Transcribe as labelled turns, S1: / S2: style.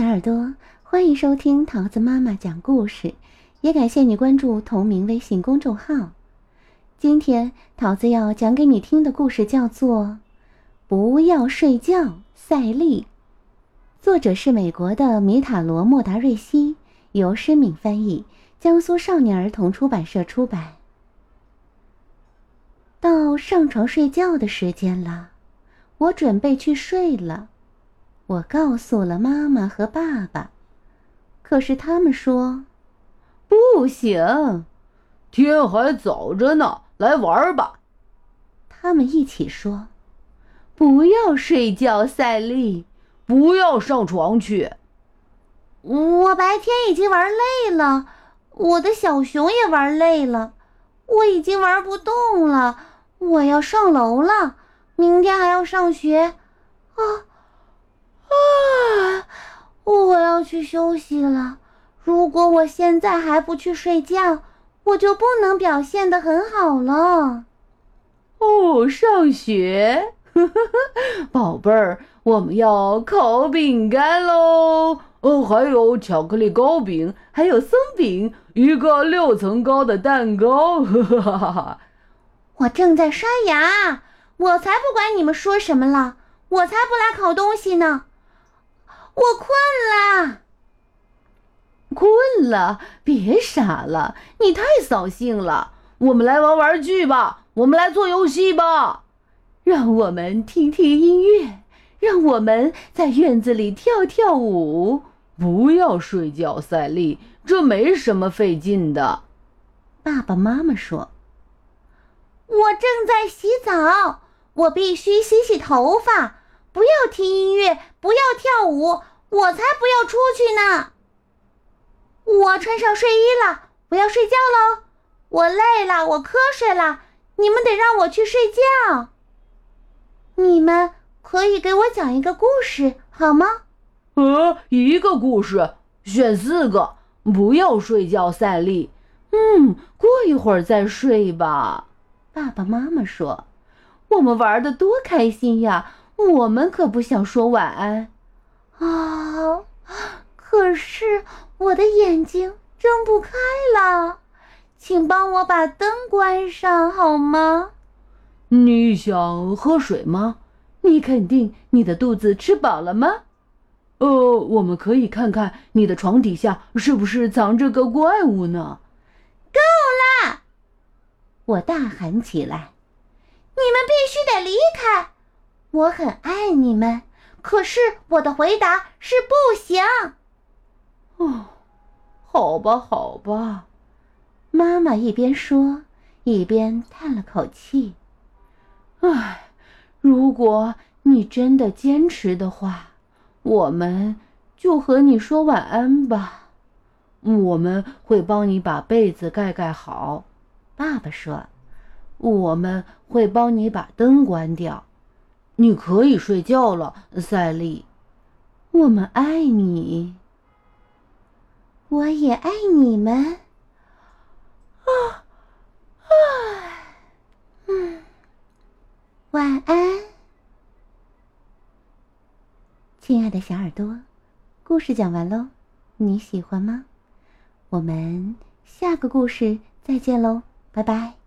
S1: 小耳朵，欢迎收听桃子妈妈讲故事，也感谢你关注同名微信公众号。今天桃子要讲给你听的故事叫做《不要睡觉，赛利》，作者是美国的米塔罗·莫达瑞西，由申敏翻译，江苏少年儿童出版社出版。到上床睡觉的时间了，我准备去睡了。我告诉了妈妈和爸爸，可是他们说
S2: 不行，天还早着呢，来玩吧。
S1: 他们一起说：“不要睡觉，赛丽，
S2: 不要上床去。”
S3: 我白天已经玩累了，我的小熊也玩累了，我已经玩不动了，我要上楼了，明天还要上学，啊。啊！我要去休息了。如果我现在还不去睡觉，我就不能表现的很好了。
S2: 哦，上学，宝贝儿，我们要烤饼干喽！哦，还有巧克力糕饼，还有松饼，一个六层高的蛋糕。
S3: 我正在刷牙，我才不管你们说什么了，我才不来烤东西呢。我困了，
S2: 困了，别傻了，你太扫兴了。我们来玩玩具吧，我们来做游戏吧，让我们听听音乐，让我们在院子里跳跳舞。不要睡觉，赛利，这没什么费劲的。
S1: 爸爸妈妈说：“
S3: 我正在洗澡，我必须洗洗头发。”不要听音乐，不要跳舞，我才不要出去呢。我穿上睡衣了，我要睡觉喽。我累了，我瞌睡了，你们得让我去睡觉。你们可以给我讲一个故事好吗？
S2: 呃，一个故事，选四个。不要睡觉，赛丽。嗯，过一会儿再睡吧。
S1: 爸爸妈妈说：“我们玩的多开心呀。”我们可不想说晚安，
S3: 啊！可是我的眼睛睁不开了，请帮我把灯关上好吗？
S2: 你想喝水吗？你肯定你的肚子吃饱了吗？呃，我们可以看看你的床底下是不是藏着个怪物呢？
S3: 够了！
S1: 我大喊起来：“
S3: 你们必须得离开！”我很爱你们，可是我的回答是不行。
S2: 哦，好吧，好吧。
S1: 妈妈一边说，一边叹了口气。唉，如果你真的坚持的话，我们就和你说晚安吧。我们会帮你把被子盖盖好。爸爸说，我们会帮你把灯关掉。你可以睡觉了，赛利。我们爱你，
S3: 我也爱你们。啊，啊，嗯，晚安，
S1: 亲爱的小耳朵。故事讲完喽，你喜欢吗？我们下个故事再见喽，拜拜。